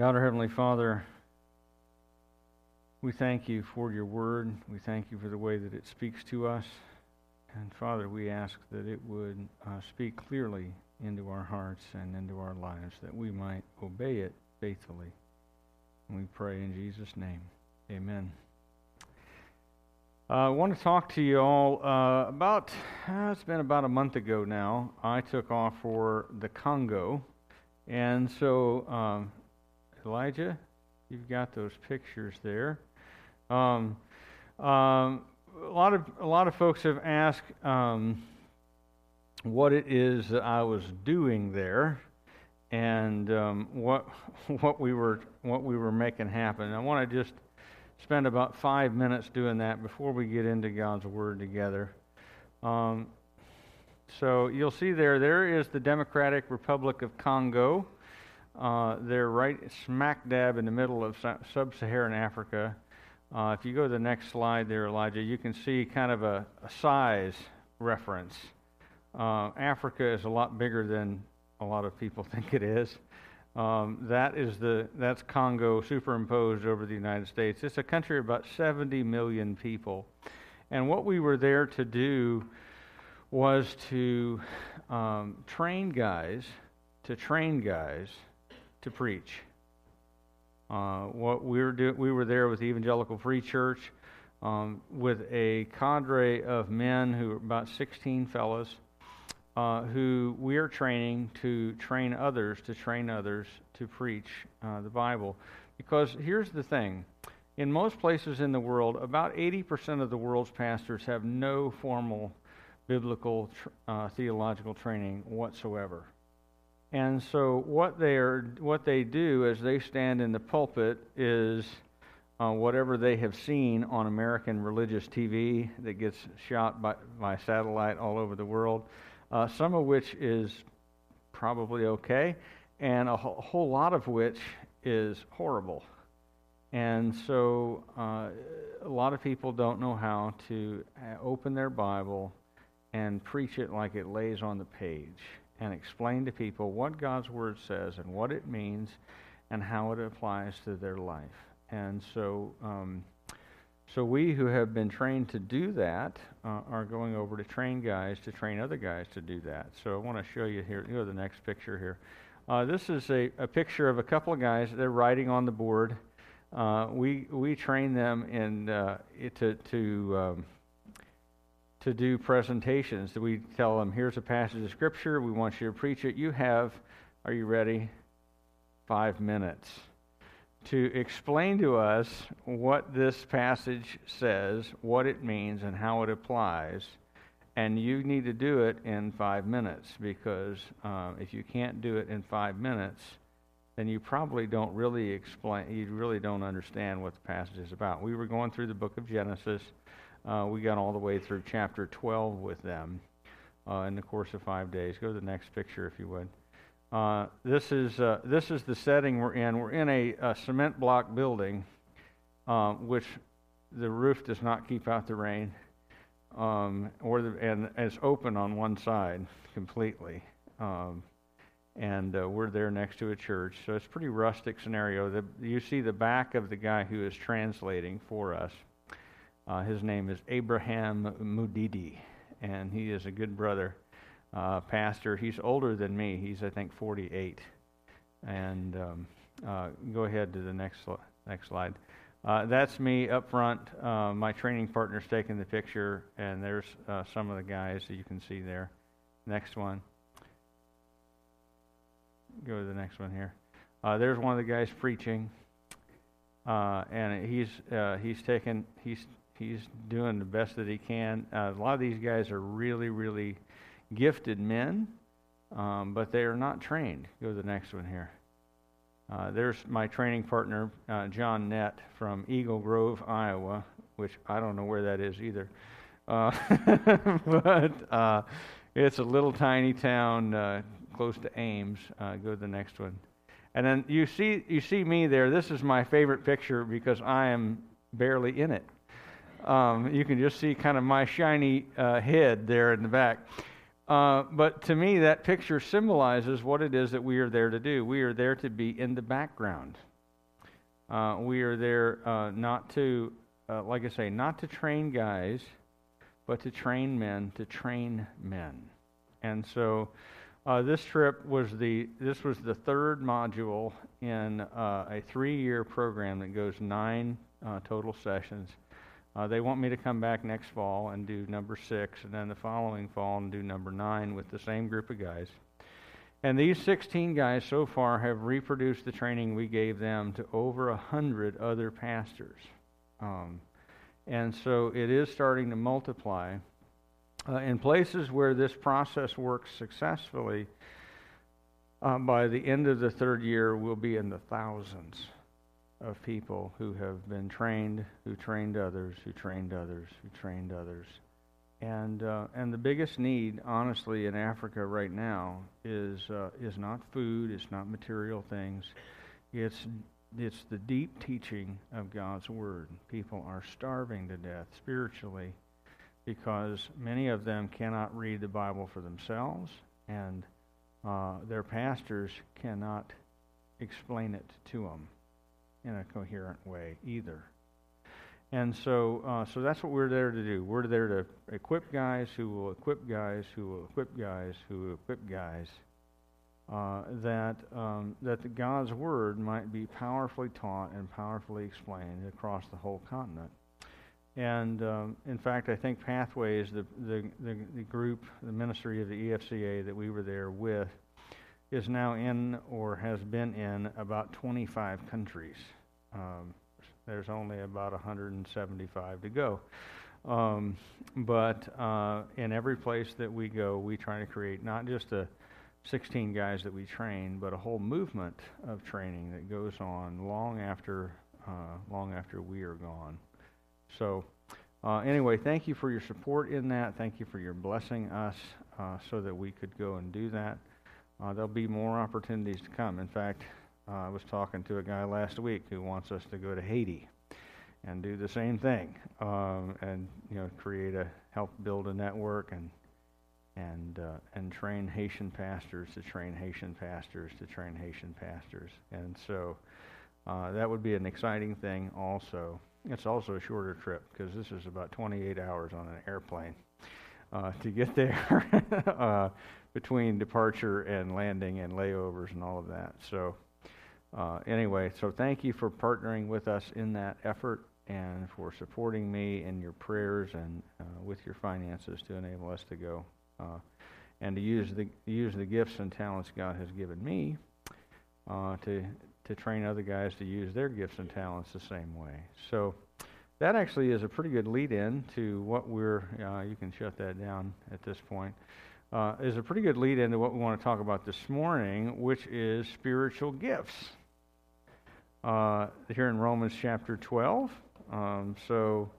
God, our Heavenly Father, we thank you for your word. We thank you for the way that it speaks to us. And Father, we ask that it would uh, speak clearly into our hearts and into our lives, that we might obey it faithfully. And we pray in Jesus' name. Amen. Uh, I want to talk to you all uh, about, uh, it's been about a month ago now. I took off for the Congo. And so, um, Elijah, you've got those pictures there. Um, um, a lot of a lot of folks have asked um, what it is that I was doing there, and um, what what we were what we were making happen. I want to just spend about five minutes doing that before we get into God's Word together. Um, so you'll see there, there is the Democratic Republic of Congo. Uh, they're right smack dab in the middle of sub Saharan Africa. Uh, if you go to the next slide there, Elijah, you can see kind of a, a size reference. Uh, Africa is a lot bigger than a lot of people think it is. Um, that is the that's Congo superimposed over the United States. It's a country of about 70 million people, and what we were there to do was to um, train guys to train guys to preach. Uh, what we were do- we were there with the Evangelical Free Church um, with a cadre of men who were about 16 fellows uh, who we are training to train others, to train others to preach uh, the Bible. Because here's the thing in most places in the world, about 80% of the world's pastors have no formal biblical uh, theological training whatsoever. And so what they are, what they do as they stand in the pulpit is uh, whatever they have seen on American religious TV that gets shot by, by satellite all over the world uh, some of which is probably okay, and a whole, lot of which is horrible. And so uh, a lot of people don't know how to uh, open their Bible and preach it like it lays on the page and explain to people what God's Word says and what it means and how it applies to their life. And so um, so we who have been trained to do that uh, are going over to train guys to train other guys to do that. So I want to show you here. You know the next picture here. Uh, this is a, a picture of a couple of guys. They're writing on the board. Uh, we we train them in uh, to to um, to do presentations. We tell them, here's a passage of scripture. We want you to preach it. You have, are you ready? Five minutes to explain to us what this passage says, what it means, and how it applies. And you need to do it in five minutes because uh, if you can't do it in five minutes, then you probably don't really explain, you really don't understand what the passage is about. We were going through the book of Genesis. Uh, we got all the way through chapter 12 with them uh, in the course of five days. Go to the next picture if you would. Uh, this, is, uh, this is the setting we're in. We're in a, a cement block building, uh, which the roof does not keep out the rain, um, or the, and it's open on one side completely. Um, and uh, we're there next to a church, so it's a pretty rustic scenario. The, you see the back of the guy who is translating for us. Uh, his name is Abraham Mudidi, and he is a good brother uh, pastor. He's older than me. He's, I think, 48. And um, uh, go ahead to the next, next slide. Uh, that's me up front. Uh, my training partner's taking the picture, and there's uh, some of the guys that you can see there. Next one. Go to the next one here. Uh, there's one of the guys preaching, and he's he's taking he's he's doing the best that he can. a lot of these guys are really really gifted men, um, but they are not trained. Go to the next one here. Uh, there's my training partner, uh, John Nett from Eagle Grove, Iowa, which I don't know where that is either. Uh, but uh, it's a little tiny town uh, close to Ames. Uh, go to the next one. And then you see, you see me there. This is my favorite picture because I am barely in it. Um, you can just see kind of my shiny head there in the back. Uh, but to me, that picture symbolizes what it is that we are there to do. We are there to be in the background. Uh, we are there uh, not to, uh, like I say, not to train guys, but to train men, to train men. And so uh, this trip was the this was the third module in uh, a three-year program that goes nine uh, total sessions. Uh, they want me to come back next fall and do number six, and then the following fall and do number nine with the same group of guys. And these 16 guys so far have reproduced the training we gave them to over a hundred other pastors. Um, and so it is starting to multiply. Uh, in places where this process works successfully, uh, by the end of the third year, we'll be in the thousands of people who have been trained, who trained others, who trained others, who trained others. And, uh, and the biggest need, honestly, in Africa right now is, uh, is not food, it's not material things, it's, it's the deep teaching of God's Word. People are starving to death spiritually because many of them cannot read the Bible for themselves, and uh, their pastors cannot explain it to them in a coherent way either. And so, uh, so that's what we're there to do. We're there to equip guys who will equip guys who will equip guys who will equip guys. Uh, that um, that the God's word might be powerfully taught and powerfully explained across the whole continent. And um, in fact, I think Pathways, the, the, the, the, group, the ministry of the EFCA that we were there with, is now in or has been in about 25 countries. Um, there's only about 175 to go. Um, but uh, in every place that we go, we try to create not just a 16 guys that we train, but a whole movement of training that goes on long after uh, long after we are gone. So, uh, anyway, thank you for your support in that. Thank you for your blessing us uh, so that we could go and do that. Uh, there'll be more opportunities to come. In fact, uh, I was talking to a guy last week who wants us to go to Haiti and do the same thing, um, and you know, create a help build a network and and uh, and train Haitian pastors to train Haitian pastors to train Haitian pastors, and so uh, that would be an exciting thing. Also, it's also a shorter trip because this is about 28 hours on an airplane uh, to get there uh, between departure and landing and layovers and all of that. So. Uh, anyway, so thank you for partnering with us in that effort and for supporting me in your prayers and uh, with your finances to enable us to go uh, and to use the use the gifts and talents God has given me uh, to to train other guys to use their gifts and talents the same way. So that actually is a pretty good lead in to what we're. Uh, you can shut that down at this point. Uh, is a pretty good lead into what we want to talk about this morning, which is spiritual gifts. Uh, here in Romans chapter 12. Um, so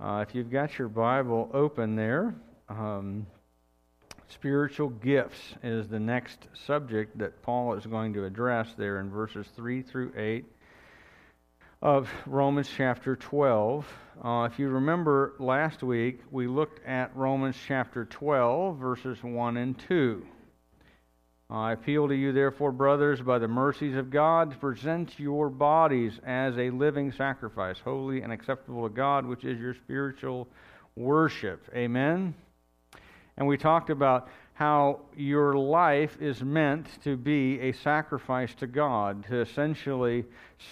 uh, if you've got your Bible open there, um, spiritual gifts is the next subject that Paul is going to address there in verses 3 through 8 of Romans chapter 12. Uh, if you remember last week, we looked at Romans chapter 12, verses 1 and 2. I appeal to you, therefore, brothers, by the mercies of God, to present your bodies as a living sacrifice, holy and acceptable to God, which is your spiritual worship. Amen? And we talked about how your life is meant to be a sacrifice to God, to essentially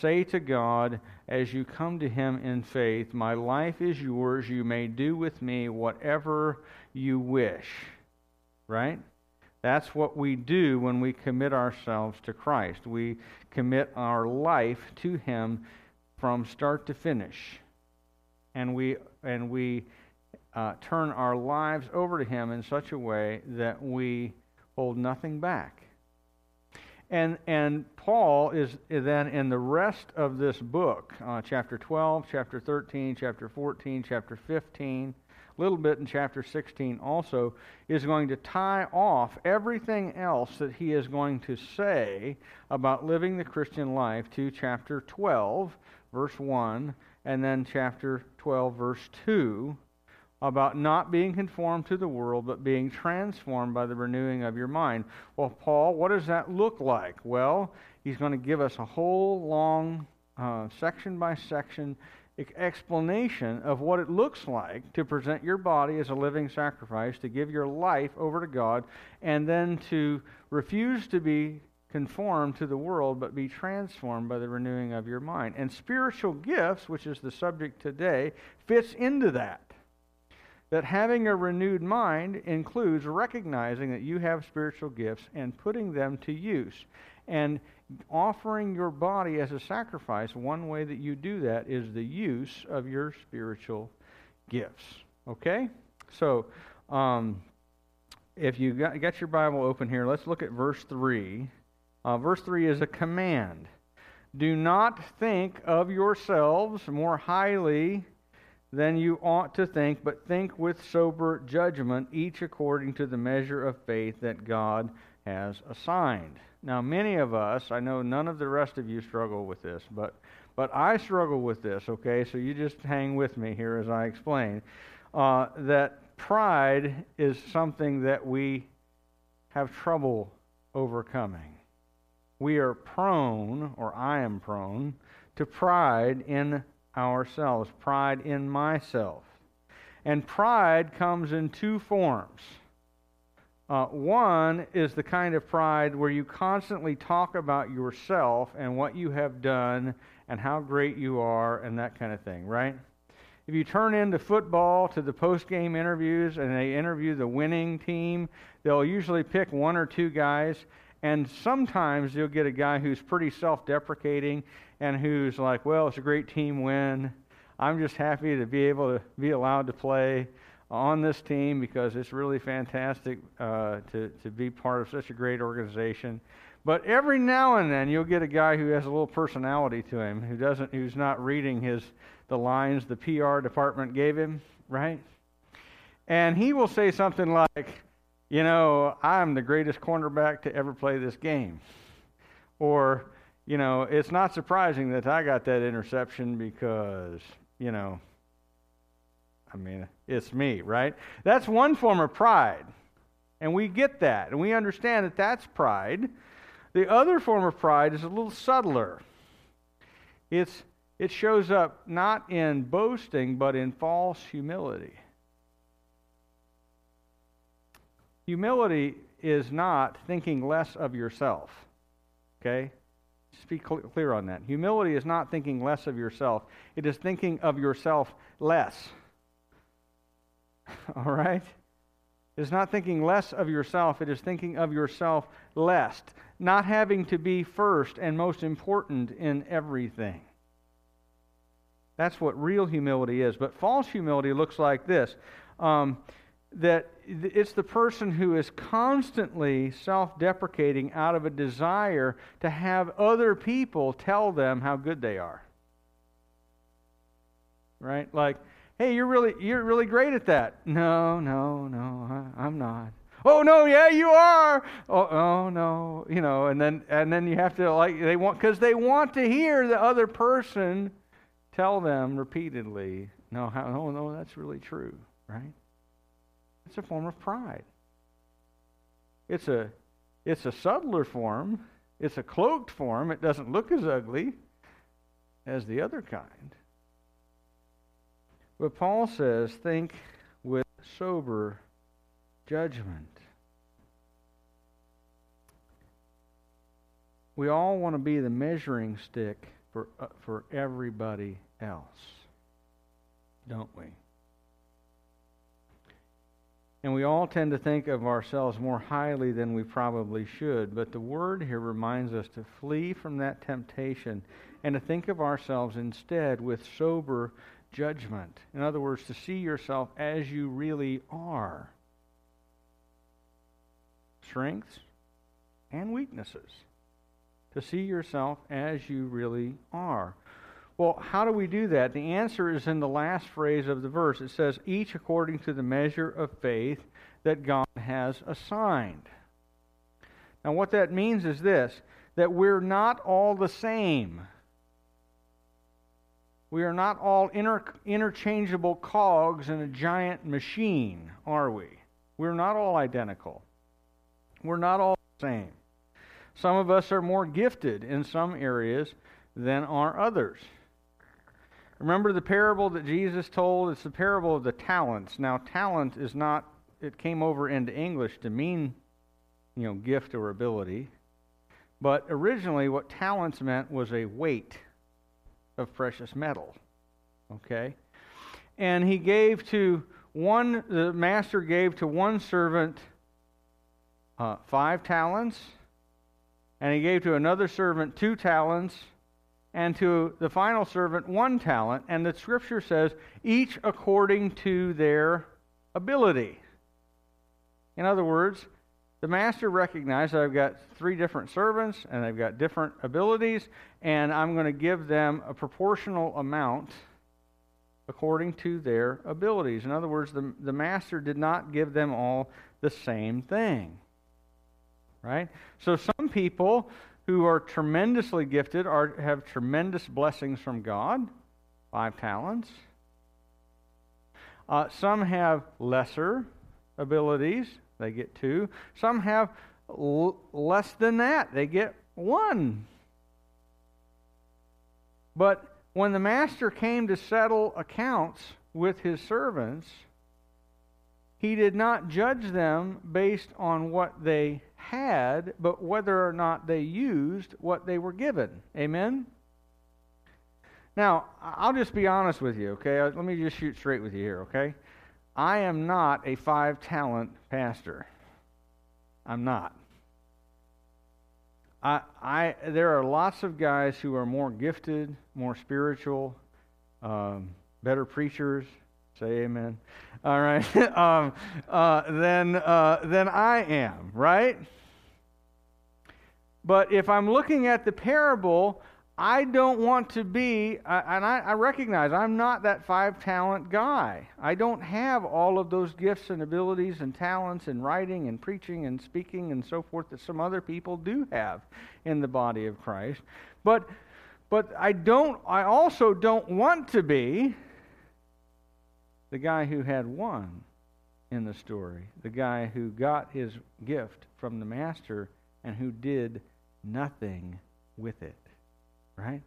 say to God, as you come to Him in faith, My life is yours. You may do with me whatever you wish. Right? That's what we do when we commit ourselves to Christ. We commit our life to Him from start to finish. And we, and we uh, turn our lives over to Him in such a way that we hold nothing back. And, and Paul is then in the rest of this book, uh, chapter 12, chapter 13, chapter 14, chapter 15, a little bit in chapter 16 also, is going to tie off everything else that he is going to say about living the Christian life to chapter 12, verse 1, and then chapter 12, verse 2, about not being conformed to the world, but being transformed by the renewing of your mind. Well, Paul, what does that look like? Well, he's going to give us a whole long uh, section by section explanation of what it looks like to present your body as a living sacrifice, to give your life over to God, and then to refuse to be conformed to the world, but be transformed by the renewing of your mind. And spiritual gifts, which is the subject today, fits into that. That having a renewed mind includes recognizing that you have spiritual gifts and putting them to use. And offering your body as a sacrifice, one way that you do that is the use of your spiritual gifts. Okay? So, um, if you got, got, your Bible open here, let's look at verse 3. Uh, verse 3 is a command. Do not think of yourselves more highly than you ought to think, but think with sober judgment, each according to the measure of faith that God has assigned. Now, many of us, I know none of the rest of you struggle with this, but, but I struggle with this, okay? So you just hang with me here as I explain. Uh, that pride is something that we have trouble overcoming. We are prone, or I am prone, to pride in ourselves, pride in myself. And pride comes in two forms. Uh, one is the kind of pride where you constantly talk about yourself and what you have done and how great you are and that kind of thing, right? If you turn into football to the post game interviews and they interview the winning team, they'll usually pick one or two guys. And sometimes you'll get a guy who's pretty self deprecating and who's like, well, it's a great team win. I'm just happy to be able to be allowed to play on this team because it's really fantastic uh, to, to be part of such a great organization. But every now and then you'll get a guy who has a little personality to him, who doesn't, who's not reading his the lines the PR department gave him, right? And he will say something like, you know, I'm the greatest cornerback to ever play this game. Or, you know, it's not surprising that I got that interception because, you know, I mean, it's me, right? That's one form of pride. And we get that, and we understand that that's pride. The other form of pride is a little subtler. It's, it shows up not in boasting, but in false humility. Humility is not thinking less of yourself. Okay? Just be clear on that. Humility is not thinking less of yourself, it is thinking of yourself less. All right? It is not thinking less of yourself, it is thinking of yourself less. Not having to be first and most important in everything. That's what real humility is. But false humility looks like this um, that it's the person who is constantly self deprecating out of a desire to have other people tell them how good they are. Right? Like, Hey, you're really you're really great at that. No, no, no, I, am not. Oh no, yeah, you are. Oh, oh no, you know, and then and then you have to like they want because they want to hear the other person tell them repeatedly. No, how, no, no, that's really true, right? It's a form of pride. It's a it's a subtler form. It's a cloaked form. It doesn't look as ugly as the other kind. But Paul says, think with sober judgment. We all want to be the measuring stick for, uh, for everybody else, don't we? And we all tend to think of ourselves more highly than we probably should. But the word here reminds us to flee from that temptation and to think of ourselves instead with sober judgment. In other words, to see yourself as you really are strengths and weaknesses. To see yourself as you really are. Well, how do we do that? The answer is in the last phrase of the verse. It says, each according to the measure of faith that God has assigned. Now, what that means is this that we're not all the same. We are not all inter- interchangeable cogs in a giant machine, are we? We're not all identical. We're not all the same. Some of us are more gifted in some areas than are others. Remember the parable that Jesus told? It's the parable of the talents. Now, talent is not, it came over into English to mean, you know, gift or ability. But originally, what talents meant was a weight of precious metal. Okay? And he gave to one, the master gave to one servant uh, five talents, and he gave to another servant two talents, and to the final servant one talent. And the scripture says, each according to their ability. In other words, the master recognized that I've got three different servants and they've got different abilities, and I'm going to give them a proportional amount according to their abilities. In other words, the, the master did not give them all the same thing. Right? So some people who are tremendously gifted are, have tremendous blessings from God, five talents. Uh, some have lesser abilities, they get two. Some have l- less than that, they get one. But when the master came to settle accounts with his servants, he did not judge them based on what they had, but whether or not they used what they were given. Amen? Now, I'll just be honest with you, okay? Let me just shoot straight with you here, okay? I am not a five talent pastor. I'm not. I, I, there are lots of guys who are more gifted, more spiritual, um, better preachers. Say amen. All right. um, uh, than, uh, than I am, right? But if I'm looking at the parable, I don't want to be, uh, and I, I, recognize I'm not that five talent guy. I don't have all of those gifts and abilities and talents in writing and preaching and speaking and so forth that some other people do have in the body of Christ. But, but I don't, I also don't want to be the guy who had one in the story, the guy who got his gift from the master and who did nothing with it right?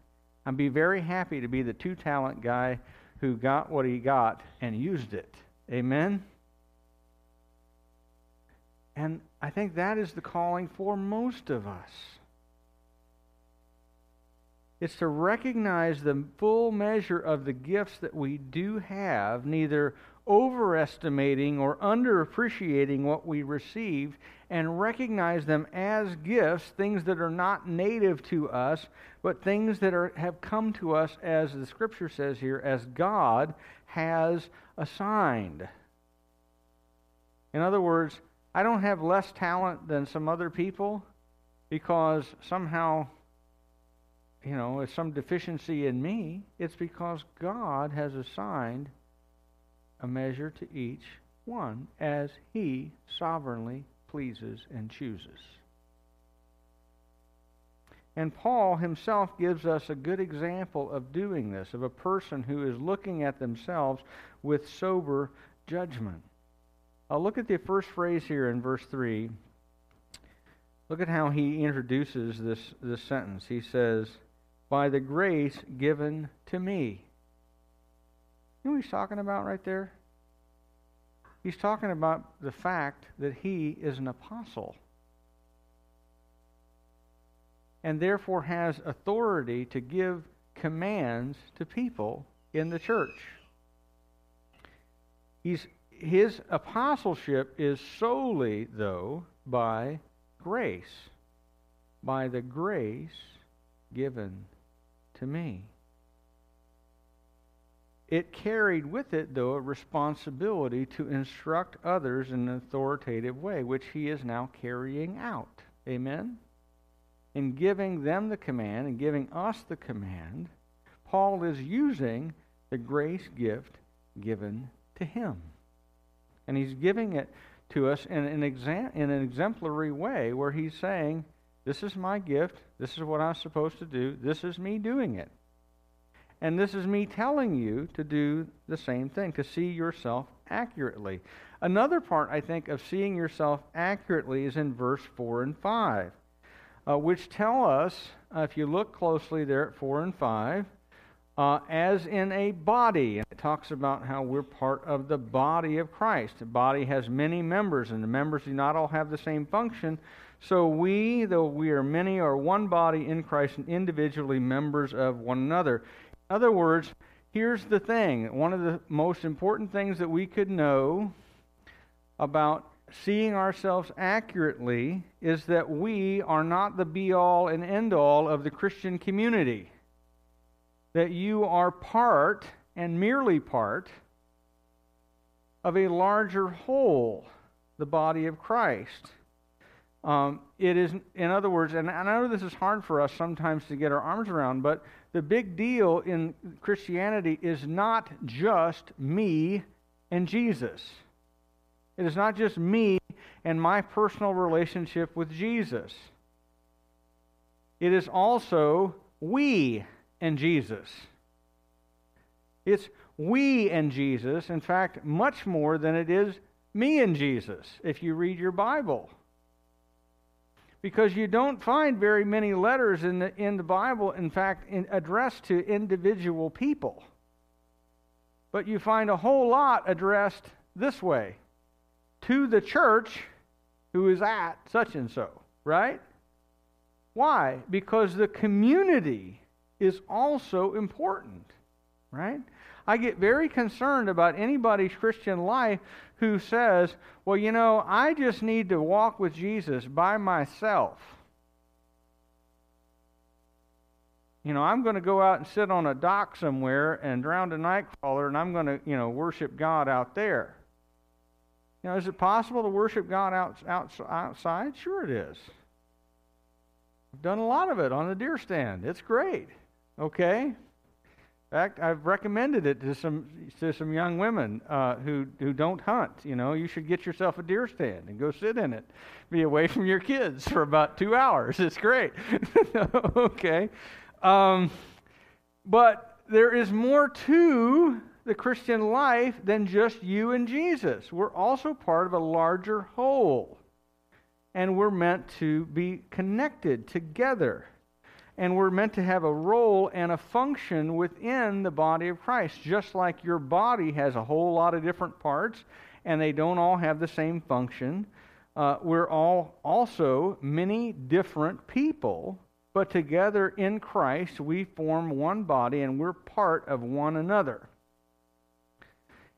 I'd be very happy to be the two talent guy who got what he got and used it. Amen? And I think that is the calling for most of us. It's to recognize the full measure of the gifts that we do have, neither overestimating or underappreciating what we received, and recognize them as gifts, things that are not native to us, but things that are, have come to us, as the scripture says here, as God has assigned. In other words, I don't have less talent than some other people because somehow, you know, it's some deficiency in me. It's because God has assigned a measure to each one as He sovereignly pleases and chooses. And Paul himself gives us a good example of doing this, of a person who is looking at themselves with sober judgment. I'll look at the first phrase here in verse 3. Look at how he introduces this, this sentence. He says, By the grace given to me. You know what he's talking about right there? He's talking about the fact that he is an apostle and therefore has authority to give commands to people in the church. He's, his apostleship is solely, though, by grace, by the grace given to me. It carried with it, though, a responsibility to instruct others in an authoritative way, which he is now carrying out. Amen? In giving them the command and giving us the command, Paul is using the grace gift given to him. And he's giving it to us in an, exa- in an exemplary way where he's saying, This is my gift. This is what I'm supposed to do. This is me doing it. And this is me telling you to do the same thing, to see yourself accurately. Another part, I think, of seeing yourself accurately is in verse 4 and 5. uh, which tell us, uh, if you look closely there at 4 and 5, uh, as in a body. It talks about how we're part of the body of Christ. The body has many members, and the members do not all have the same function. So we, though we are many, are one body in Christ and individually members of one another. In other words, here's the thing one of the most important things that we could know about seeing ourselves accurately is that we are not the be all and end all of the Christian community. That you are part, and merely part, of a larger whole, the body of Christ. Um, it is, in other words, and I know this is hard for us sometimes to get our arms around, but the big deal in Christianity is not just me and Jesus. It is not just me and my personal relationship with Jesus. It is also we and Jesus. It's we and Jesus, in fact, much more than it is me and Jesus, if you read your Bible because you don't find very many letters in the, in the Bible, in fact, in, addressed to individual people. But you find a whole lot addressed this way to the church who is at such and so, right? Why? Because the community is also important, right? I get very concerned about anybody's Christian life who says, well, you know, I just need to walk with Jesus by myself. You know, I'm going to go out and sit on a dock somewhere and drown a nightcrawler, and I'm going to, you know, worship God out there. You know, is it possible to worship God out, out, outside? Sure, it is. I've done a lot of it on the deer stand. It's great. Okay? Fact, I've recommended it to some to some young women uh, who who don't hunt. You know, you should get yourself a deer stand and go sit in it, be away from your kids for about two hours. It's great. okay, um, but there is more to the Christian life than just you and Jesus. We're also part of a larger whole, and we're meant to be connected together and we're meant to have a role and a function within the body of Christ, just like your body has a whole lot of different parts and they don't all have the same function. Uh, we're all also many different people, but together in Christ we form one body and we're part of one another.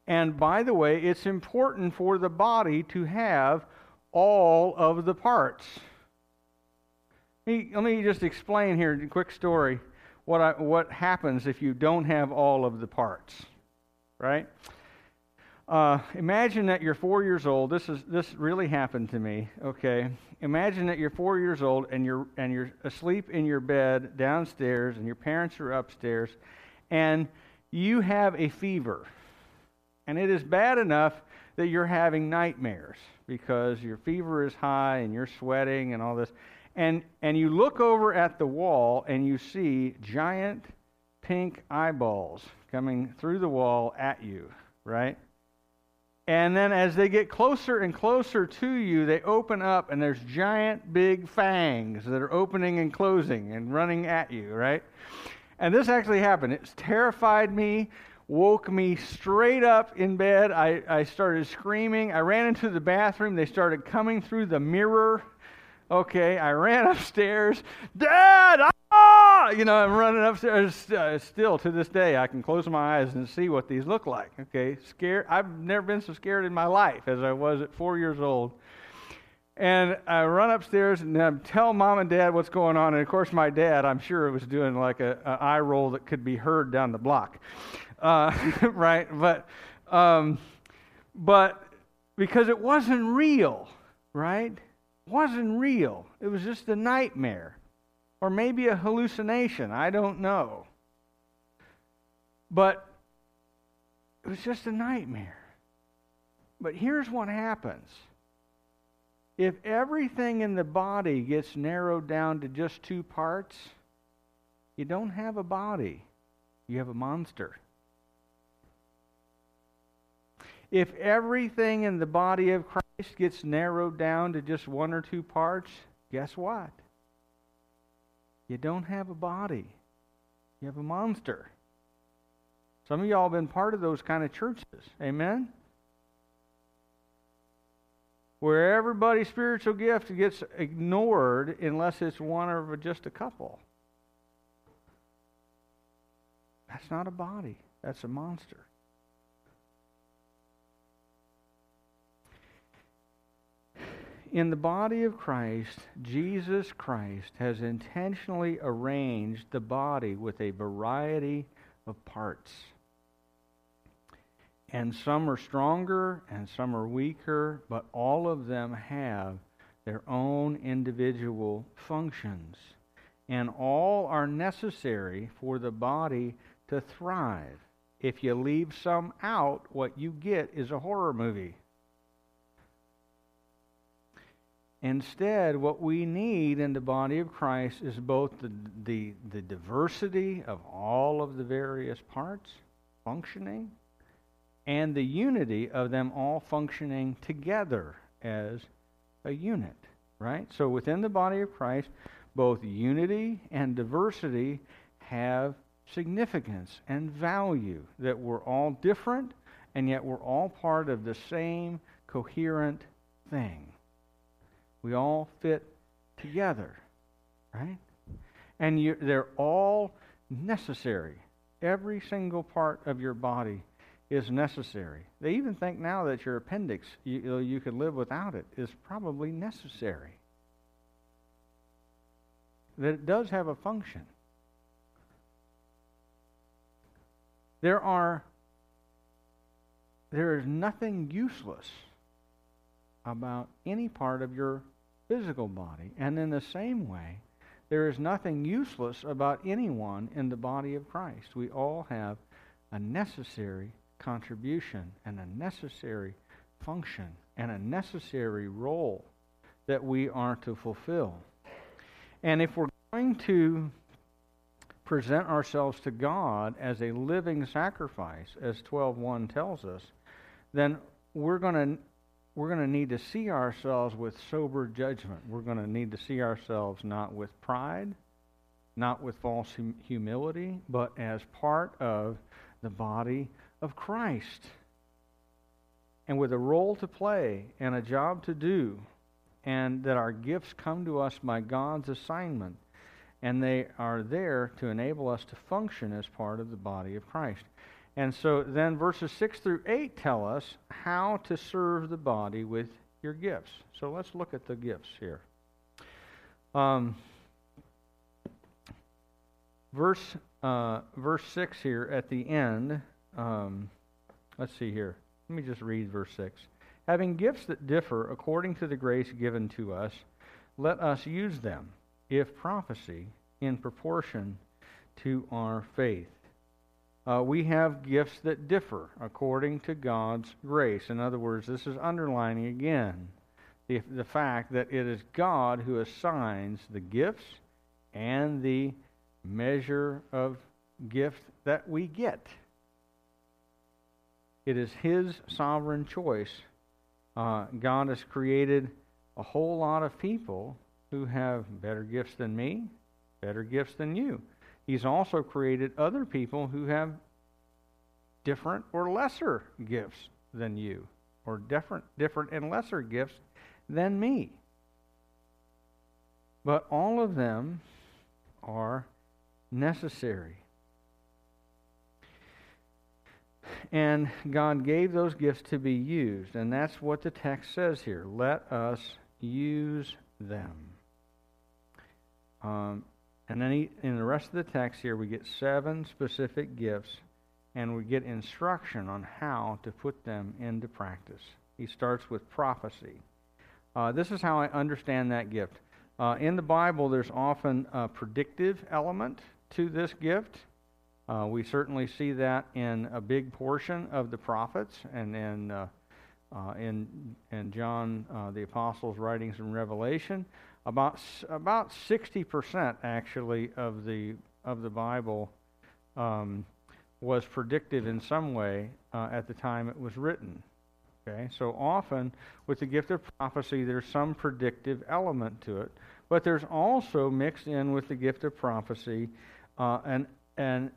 And by the way, it's important for the body to have all of the parts. Let me, let me just explain here a quick story what, I, what happens if you don't have all of the parts, right? Uh, imagine that you're four years old. This is this really happened to me. Okay, imagine that you're four years old and you're and you're asleep in your bed downstairs, and your parents are upstairs, and you have a fever, and it is bad enough that you're having nightmares because your fever is high and you're sweating and all this. And, and you look over at the wall and you see giant pink eyeballs coming through the wall at you, right? And then as they get closer and closer to you, they open up and there's giant big fangs that are opening and closing and running at you, right? And this actually happened. It terrified me, woke me straight up in bed. I, I started screaming. I ran into the bathroom. They started coming through the mirror Okay, I ran upstairs. Dad, ah! You know, I'm running upstairs. Uh, still to this day, I can close my eyes and see what these look like. Okay, scared. I've never been so scared in my life as I was at four years old. And I run upstairs and I tell mom and dad what's going on. And of course, my dad, I'm sure, was doing like a, a eye roll that could be heard down the block, uh, right? But, um, but because it wasn't real, right? Wasn't real. It was just a nightmare. Or maybe a hallucination. I don't know. But it was just a nightmare. But here's what happens if everything in the body gets narrowed down to just two parts, you don't have a body, you have a monster. If everything in the body of Christ gets narrowed down to just one or two parts, guess what? You don't have a body. You have a monster. Some of y'all have been part of those kind of churches. Amen? Where everybody's spiritual gift gets ignored unless it's one or just a couple. That's not a body, that's a monster. In the body of Christ, Jesus Christ has intentionally arranged the body with a variety of parts. And some are stronger and some are weaker, but all of them have their own individual functions. And all are necessary for the body to thrive. If you leave some out, what you get is a horror movie. Instead, what we need in the body of Christ is both the, the, the diversity of all of the various parts functioning and the unity of them all functioning together as a unit, right? So within the body of Christ, both unity and diversity have significance and value, that we're all different and yet we're all part of the same coherent thing. We all fit together, right? And you, they're all necessary. Every single part of your body is necessary. They even think now that your appendix, you, you could live without it, is probably necessary. That it does have a function. There are there is nothing useless about any part of your physical body. And in the same way, there is nothing useless about anyone in the body of Christ. We all have a necessary contribution and a necessary function and a necessary role that we are to fulfill. And if we're going to present ourselves to God as a living sacrifice, as 12:1 tells us, then we're going to we're going to need to see ourselves with sober judgment. We're going to need to see ourselves not with pride, not with false hum- humility, but as part of the body of Christ. And with a role to play and a job to do, and that our gifts come to us by God's assignment, and they are there to enable us to function as part of the body of Christ. And so then verses 6 through 8 tell us how to serve the body with your gifts. So let's look at the gifts here. Um, verse, uh, verse 6 here at the end, um, let's see here. Let me just read verse 6. Having gifts that differ according to the grace given to us, let us use them, if prophecy, in proportion to our faith uh, we have gifts that differ according to God's grace. In other words, this is underlining again the, the fact that it is God who assigns the gifts and the measure of gift that we get. It is His sovereign choice. Uh, God has created a whole lot of people who have better gifts than me, better gifts than you. He's also created other people who have different or lesser gifts than you, or different, different and lesser gifts than me. But all of them are necessary. And God gave those gifts to be used, and that's what the text says here. Let us use them. Um, and then he, in the rest of the text here, we get seven specific gifts, and we get instruction on how to put them into practice. He starts with prophecy. Uh, this is how I understand that gift. Uh, in the Bible, there's often a predictive element to this gift. Uh, we certainly see that in a big portion of the prophets and in, uh, uh, in, in John uh, the Apostle's writings and Revelation. About about sixty percent actually of the of the Bible um, was predicted in some way uh, at the time it was written. Okay, so often with the gift of prophecy, there's some predictive element to it, but there's also mixed in with the gift of prophecy uh, an, an,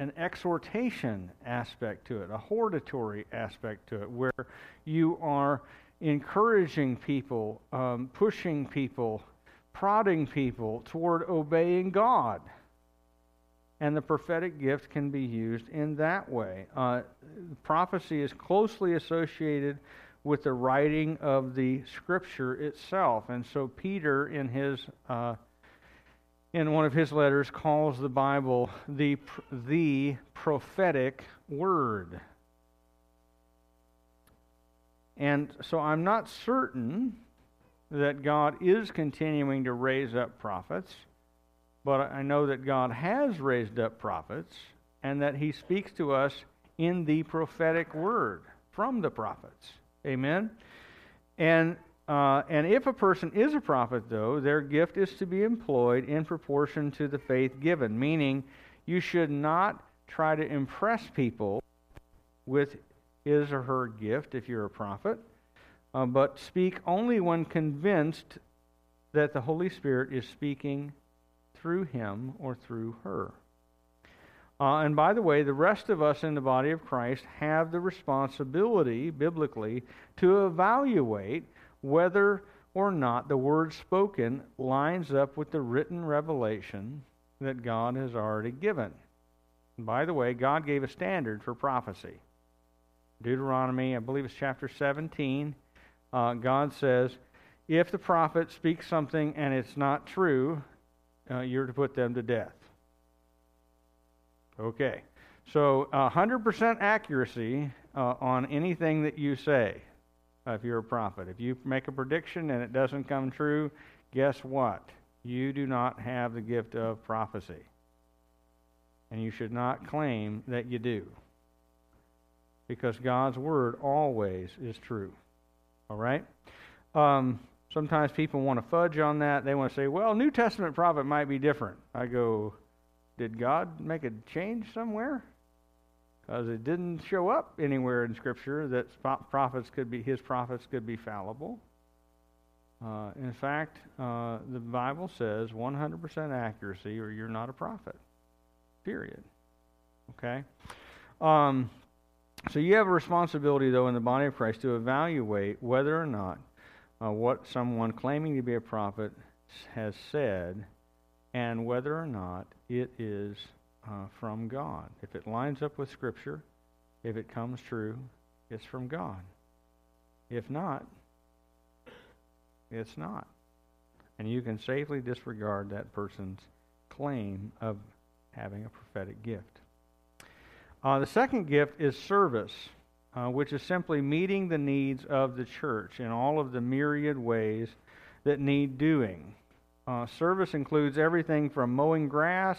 an exhortation aspect to it, a hortatory aspect to it, where you are encouraging people, um, pushing people, prodding people toward obeying God. And the prophetic gift can be used in that way. Uh, prophecy is closely associated with the writing of the scripture itself. And so Peter, in his uh, in one of his letters, calls the Bible the the prophetic word. And so I'm not certain that God is continuing to raise up prophets, but I know that God has raised up prophets and that he speaks to us in the prophetic word from the prophets. Amen? And, uh, and if a person is a prophet, though, their gift is to be employed in proportion to the faith given, meaning you should not try to impress people with his or her gift if you're a prophet, uh, but speak only when convinced that the Holy Spirit is speaking through him or through her. Uh, and by the way, the rest of us in the body of Christ have the responsibility, biblically, to evaluate whether or not the word spoken lines up with the written revelation that God has already given. And by the way, God gave a standard for prophecy. Deuteronomy, I believe it's chapter 17, uh, God says, if the prophet speaks something and it's not true, uh, you're to put them to death. Okay. So, uh, 100% accuracy uh, on anything that you say uh, if you're a prophet. If you make a prediction and it doesn't come true, guess what? You do not have the gift of prophecy. And you should not claim that you do. Because God's word always is true. All right? Um, sometimes people want to fudge on that. They want to say, well, New Testament prophet might be different. I go, did God make a change somewhere? Because it didn't show up anywhere in Scripture that prophets could be his prophets could be fallible. Uh, in fact, uh, the Bible says 100% accuracy, or you're not a prophet. Period. Okay. Um, so you have a responsibility, though, in the body of Christ to evaluate whether or not uh, what someone claiming to be a prophet has said and whether or not it is uh, from God. If it lines up with Scripture, if it comes true, it's from God. If not, it's not. And you can safely disregard that person's claim of having a prophetic gift. Uh, the second gift is service, uh, which is simply meeting the needs of the church in all of the myriad ways that need doing. Uh, service includes everything from mowing grass,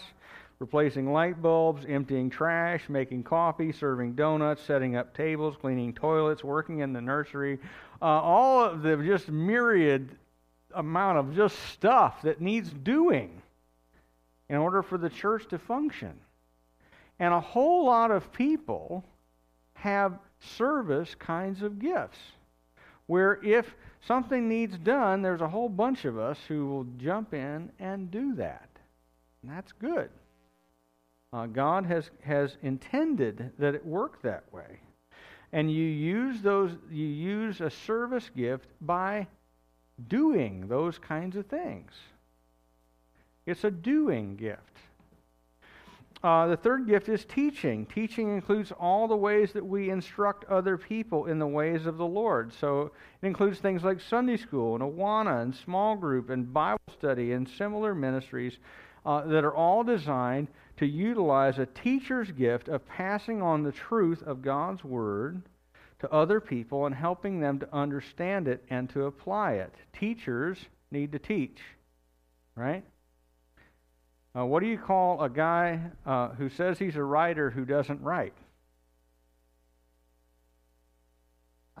replacing light bulbs, emptying trash, making coffee, serving donuts, setting up tables, cleaning toilets, working in the nursery. Uh, all of the just myriad amount of just stuff that needs doing in order for the church to function. And a whole lot of people have service kinds of gifts where if something needs done, there's a whole bunch of us who will jump in and do that. And that's good. Uh, God has, has intended that it work that way. And you use those you use a service gift by doing those kinds of things. It's a doing gift. Uh, the third gift is teaching. Teaching includes all the ways that we instruct other people in the ways of the Lord. So it includes things like Sunday school and Awana and small group and Bible study and similar ministries uh, that are all designed to utilize a teacher's gift of passing on the truth of God's Word to other people and helping them to understand it and to apply it. Teachers need to teach, right? Uh, what do you call a guy uh, who says he's a writer who doesn't write?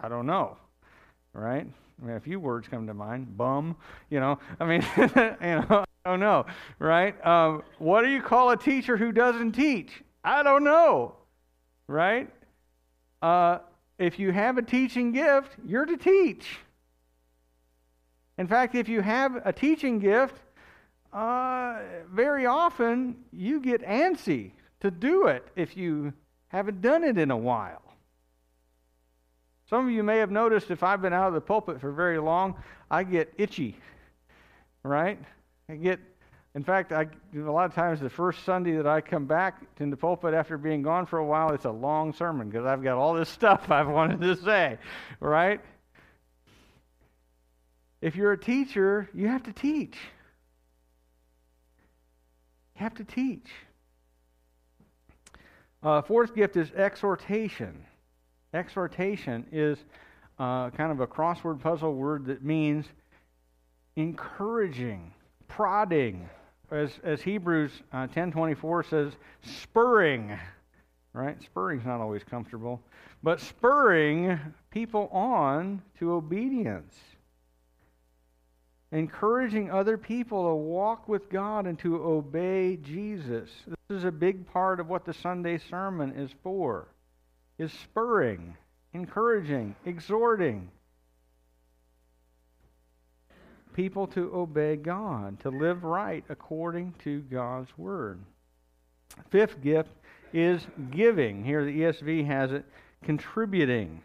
I don't know, right? I mean, a few words come to mind. Bum, you know. I mean, you know, I don't know, right? Um, what do you call a teacher who doesn't teach? I don't know, right? Uh, if you have a teaching gift, you're to teach. In fact, if you have a teaching gift, uh, very often you get antsy to do it if you haven't done it in a while. Some of you may have noticed if I've been out of the pulpit for very long, I get itchy, right? I get, in fact, I, a lot of times the first Sunday that I come back in the pulpit after being gone for a while, it's a long sermon because I've got all this stuff I've wanted to say, right? If you're a teacher, you have to teach. Have to teach. Uh, fourth gift is exhortation. Exhortation is uh, kind of a crossword puzzle word that means encouraging, prodding, as, as Hebrews uh, 10.24 says, spurring, right? Spurring's not always comfortable, but spurring people on to obedience. Encouraging other people to walk with God and to obey Jesus. This is a big part of what the Sunday sermon is for is spurring, encouraging, exhorting people to obey God, to live right according to God's word. Fifth gift is giving. Here the ESV has it contributing.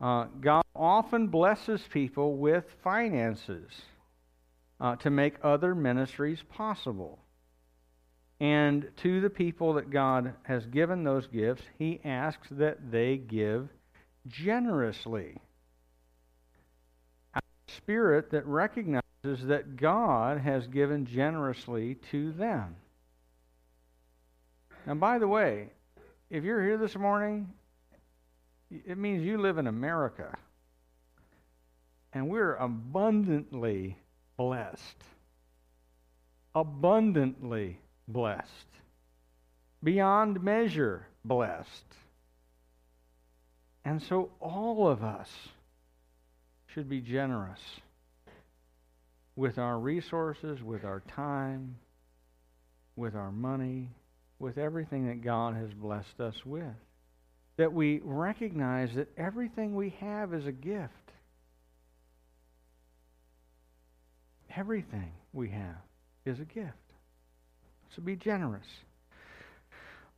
Uh, God often blesses people with finances uh, to make other ministries possible. And to the people that God has given those gifts, he asks that they give generously. A spirit that recognizes that God has given generously to them. Now, by the way, if you're here this morning, it means you live in America. And we're abundantly blessed. Abundantly blessed, beyond measure blessed. And so all of us should be generous with our resources, with our time, with our money, with everything that God has blessed us with. That we recognize that everything we have is a gift. Everything we have is a gift. So be generous.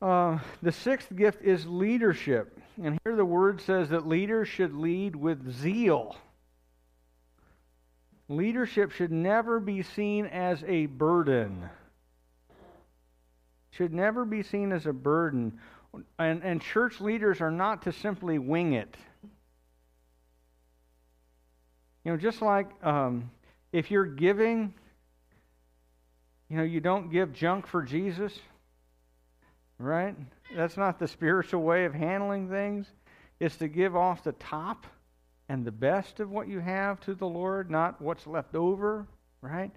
Uh, the sixth gift is leadership. And here the word says that leaders should lead with zeal. Leadership should never be seen as a burden. Should never be seen as a burden. And, and church leaders are not to simply wing it. You know, just like um, if you're giving you know, you don't give junk for Jesus, right? That's not the spiritual way of handling things. It's to give off the top and the best of what you have to the Lord, not what's left over, right?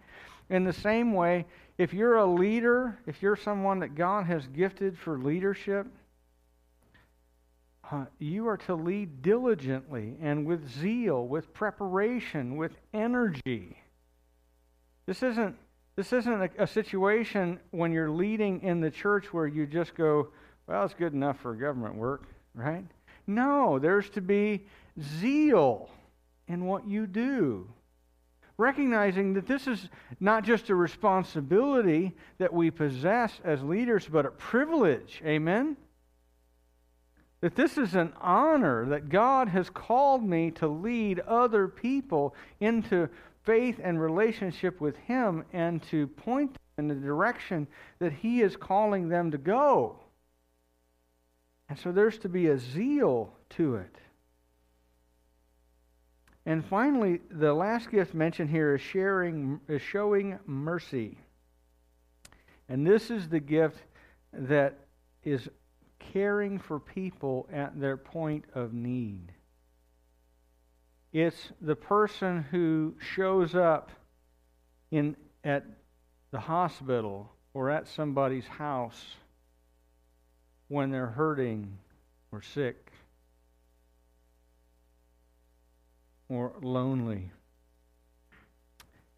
In the same way, if you're a leader, if you're someone that God has gifted for leadership, uh, you are to lead diligently and with zeal, with preparation, with energy. This isn't this isn't a, a, situation when you're leading in the church where you just go, well, it's good enough for government work, right? No, there's to be zeal in what you do. Recognizing that this is not just a responsibility that we possess as leaders, but a privilege. Amen? That this is an honor that God has called me to lead other people into faith and relationship with Him and to point them in the direction that He is calling them to go. And so there's to be a zeal to it. And finally, the last gift mentioned here is sharing is showing mercy. And this is the gift that is caring for people at their point of need. It's the person who shows up in, at the hospital or at somebody's house when they're hurting or sick or lonely.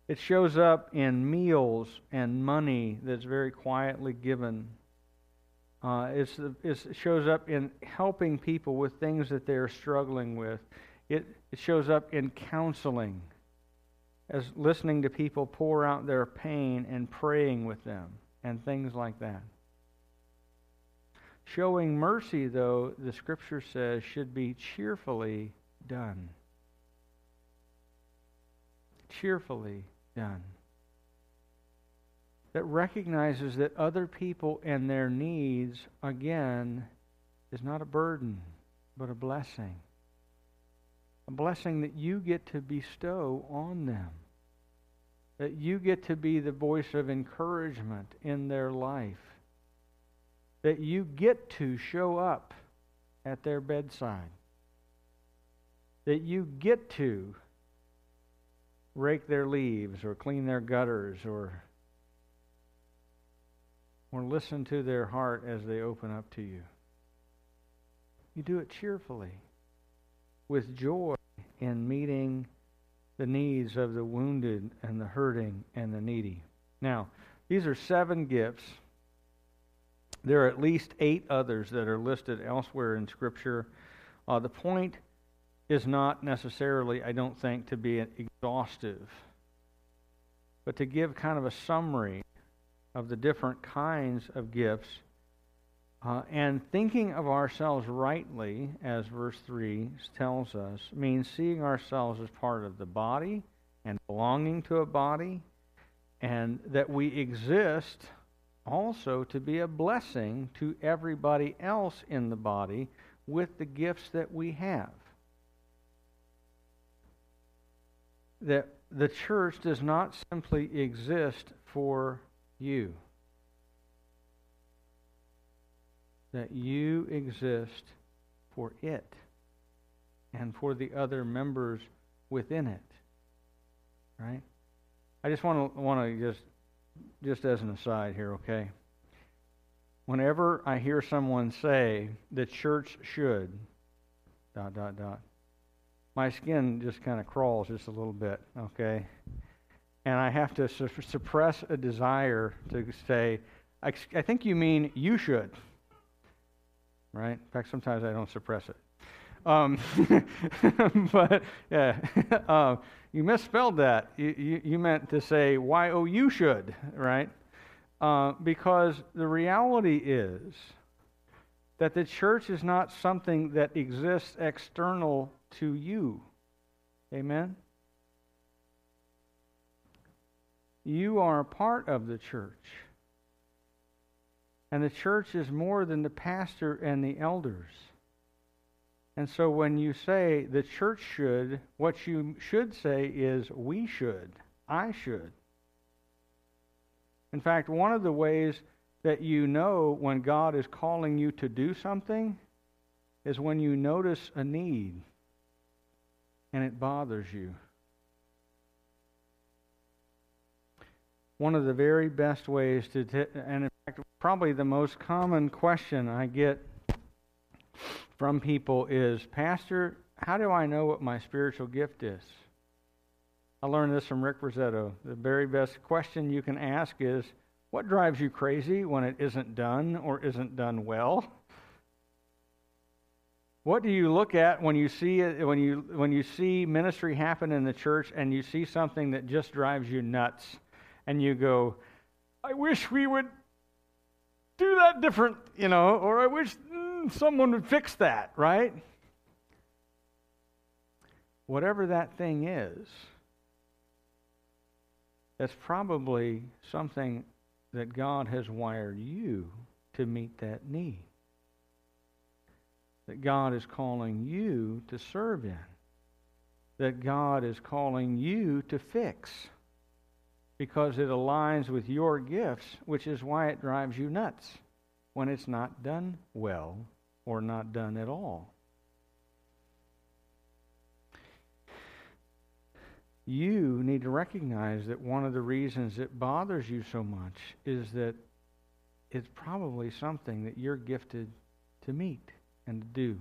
It shows up in meals and money that's very quietly given. Uh, it shows up in helping people with things that they're struggling with. It, it shows up in counseling. as listening to people pour out their pain and praying with them and things like that. Showing mercy, though, the scripture says, should be cheerfully done. Cheerfully done. That recognizes that other people and their needs, again, is not a burden, but a blessing. A blessing that you get to bestow on them. That you get to be the voice of encouragement in their life. That you get to show up at their bedside. That you get to rake their leaves or clean their gutters or or listen to their heart as they open up to you. You do it cheerfully, with joy in meeting the needs of the wounded and the hurting and the needy. Now, these are seven gifts. There are at least eight others that are listed elsewhere in Scripture. Uh, the point is not necessarily, I don't think, to be exhaustive, but to give kind of a summary of the different kinds of gifts uh, and thinking of ourselves rightly, as verse 3 tells us, means seeing ourselves as part of the body and belonging to a body, and that we exist also to be a blessing to everybody else in the body with the gifts that we have. That the church does not simply exist for you. that you exist for it and for the other members within it. Right? I just want to want to just just as an aside here, okay? Whenever I hear someone say the church should dot dot dot my skin just kind of crawls just a little bit, okay? And I have to su- suppress a desire to say, I, I think you mean you should right? In fact, sometimes I don't suppress it. Um, but yeah, uh, you misspelled that. You, you, you, meant to say why oh you should, right? Uh, because the reality is that the church is not something that exists external to you. Amen? You are a part of the church. And the church is more than the pastor and the elders. And so when you say the church should, what you should say is we should. I should. In fact, one of the ways that you know when God is calling you to do something is when you notice a need and it bothers you. One of the very best ways to, t- and in fact, probably the most common question I get from people is Pastor, how do I know what my spiritual gift is? I learned this from Rick Rosetto. The very best question you can ask is what drives you crazy when it isn't done or isn't done well? What do you look at when you see when you when you see ministry happen in the church and you see something that just drives you nuts and you go, I wish we would do that different, you know, or I wish mm, someone would fix that, right? Whatever that thing is, that's probably something that God has wired you to meet that need. That God is calling you to serve in. That God is calling you to fix because it aligns with your gifts, which is why it drives you nuts when it's not done well or not done at all. You need to recognize that one of the reasons it bothers you so much is that it's probably something that you're gifted to meet and to do.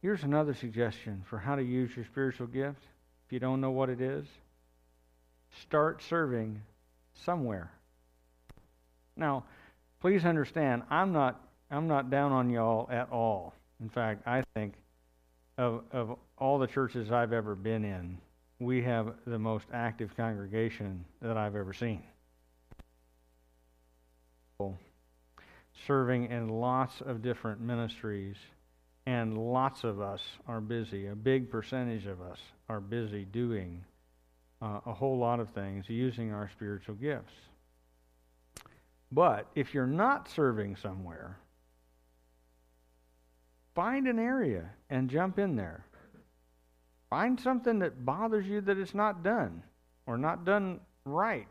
Here's another suggestion for how to use your spiritual gift. If you don't know what it is, start serving somewhere. Now, please understand, I'm not I'm not down on y'all at all. In fact, I think of, of all the churches I've ever been in, we have the most active congregation that I've ever seen. Serving in lots of different ministries, and lots of us are busy. A big percentage of us are busy doing uh, a whole lot of things using our spiritual gifts. But if you're not serving somewhere, find an area and jump in there. Find something that bothers you that it's not done or not done right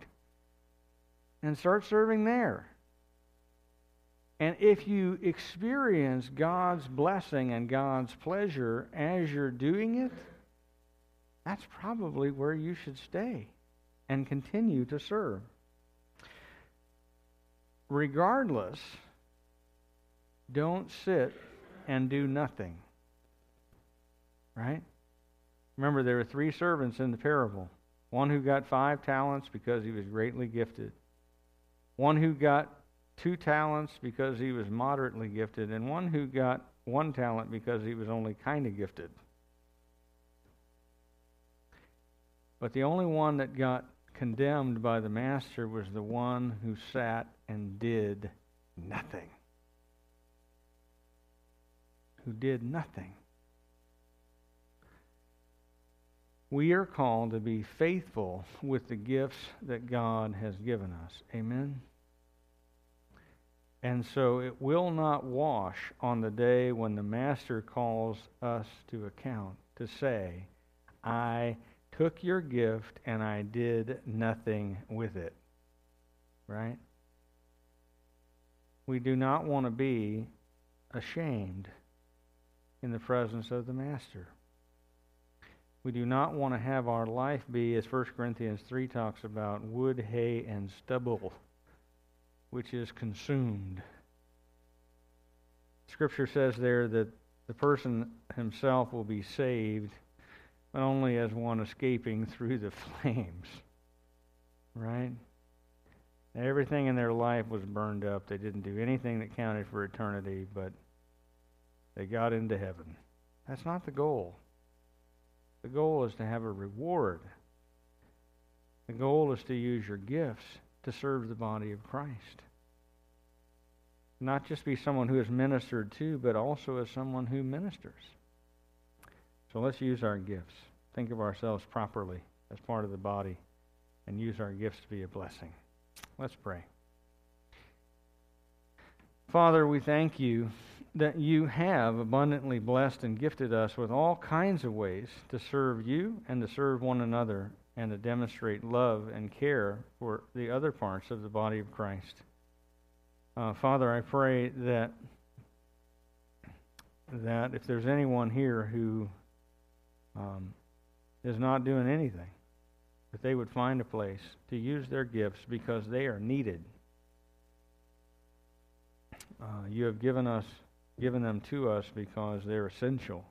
and start serving there. And if you experience God's blessing and God's pleasure as you're doing it, that's probably where you should stay and continue to serve. Regardless, don't sit and do nothing. Right? Remember, there were three servants in the parable one who got five talents because he was greatly gifted, one who got two talents because he was moderately gifted, and one who got one talent because he was only kind of gifted. But the only one that got condemned by the master was the one who sat and did nothing. Who did nothing. We are called to be faithful with the gifts that God has given us. Amen. And so it will not wash on the day when the Master calls us to account to say, I took your gift and I did nothing with it. Right? We do not want to be ashamed in the presence of the Master. We do not want to have our life be, as 1 Corinthians 3 talks about, wood, hay, and stubble, which is consumed. Scripture says there that the person himself will be saved but only as one escaping through the flames. Right? Everything in their life was burned up. They didn't do anything that counted for eternity, but they got into heaven. That's not the goal. The goal is to have a reward. The goal is to use your gifts to serve the body of Christ. Not just be someone who is ministered to, but also as someone who ministers. So let's use our gifts. Think of ourselves properly as part of the body and use our gifts to be a blessing. Let's pray. Father, we thank you that you have abundantly blessed and gifted us with all kinds of ways to serve you and to serve one another and to demonstrate love and care for the other parts of the body of Christ. Uh, Father, I pray that that if there's anyone here who um, is not doing anything, that they would find a place to use their gifts because they are needed. Uh, you have given us, given them to us because they're essential,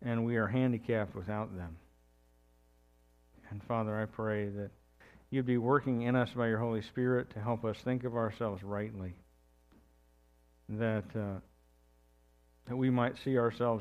and we are handicapped without them. And Father, I pray that you'd be working in us by your Holy Spirit to help us think of ourselves rightly, that uh, that we might see ourselves